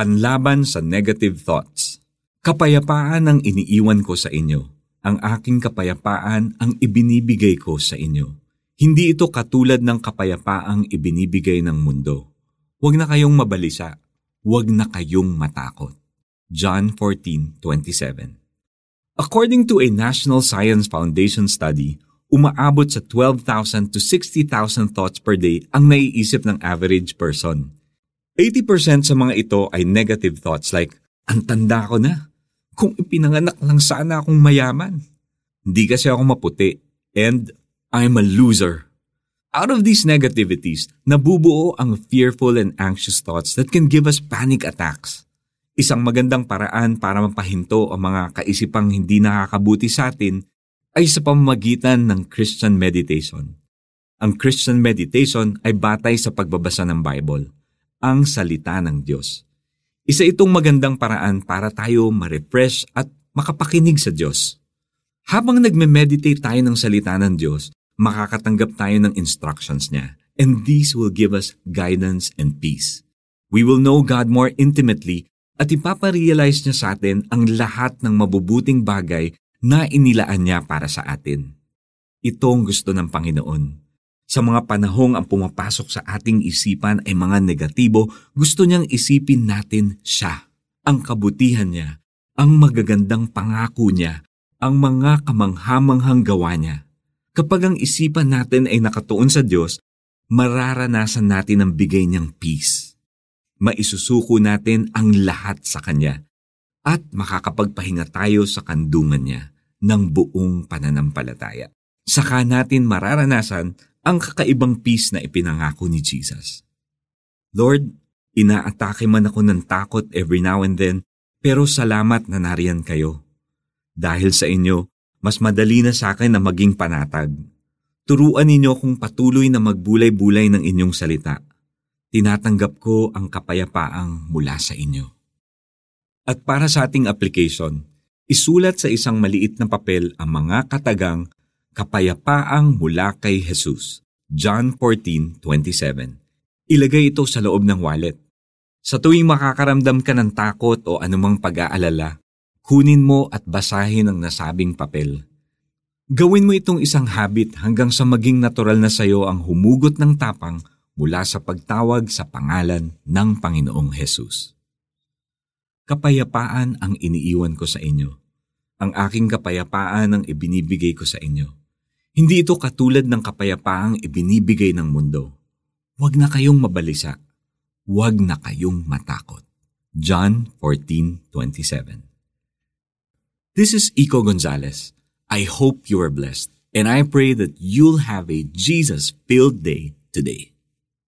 Panlaban sa negative thoughts. Kapayapaan ang iniiwan ko sa inyo. Ang aking kapayapaan ang ibinibigay ko sa inyo. Hindi ito katulad ng kapayapaang ibinibigay ng mundo. Huwag na kayong mabalisa. Huwag na kayong matakot. John 14:27. According to a National Science Foundation study, umaabot sa 12,000 to 60,000 thoughts per day ang naiisip ng average person. 80% sa mga ito ay negative thoughts like, ang tanda ko na. Kung ipinanganak lang sana akong mayaman. Hindi kasi ako maputi. And I'm a loser. Out of these negativities, nabubuo ang fearful and anxious thoughts that can give us panic attacks. Isang magandang paraan para mapahinto ang mga kaisipang hindi nakakabuti sa atin ay sa pamamagitan ng Christian meditation. Ang Christian meditation ay batay sa pagbabasa ng Bible ang salita ng Diyos. Isa itong magandang paraan para tayo ma-refresh at makapakinig sa Diyos. Habang nagme-meditate tayo ng salita ng Diyos, makakatanggap tayo ng instructions niya and these will give us guidance and peace. We will know God more intimately at ipaparealize niya sa atin ang lahat ng mabubuting bagay na inilaan niya para sa atin. Ito ang gusto ng Panginoon sa mga panahong ang pumapasok sa ating isipan ay mga negatibo, gusto niyang isipin natin siya, ang kabutihan niya, ang magagandang pangako niya, ang mga kamanghamanghang gawa niya. Kapag ang isipan natin ay nakatuon sa Diyos, mararanasan natin ang bigay niyang peace. Maisusuko natin ang lahat sa Kanya at makakapagpahinga tayo sa kandungan niya ng buong pananampalataya. Saka natin mararanasan ang kakaibang peace na ipinangako ni Jesus. Lord, inaatake man ako ng takot every now and then, pero salamat na nariyan kayo. Dahil sa inyo, mas madali na sa akin na maging panatag. Turuan ninyo kung patuloy na magbulay-bulay ng inyong salita. Tinatanggap ko ang kapayapaang mula sa inyo. At para sa ating application, isulat sa isang maliit na papel ang mga katagang Kapayapaang mula kay Jesus. John 14:27. Ilagay ito sa loob ng wallet. Sa tuwing makakaramdam ka ng takot o anumang pag-aalala, kunin mo at basahin ang nasabing papel. Gawin mo itong isang habit hanggang sa maging natural na sa iyo ang humugot ng tapang mula sa pagtawag sa pangalan ng Panginoong Hesus. Kapayapaan ang iniiwan ko sa inyo. Ang aking kapayapaan ang ibinibigay ko sa inyo. Hindi ito katulad ng kapayapaang ibinibigay ng mundo. Huwag na kayong mabalisa. Huwag na kayong matakot. John 14:27. This is Iko Gonzalez. I hope you are blessed and I pray that you'll have a Jesus-filled day today.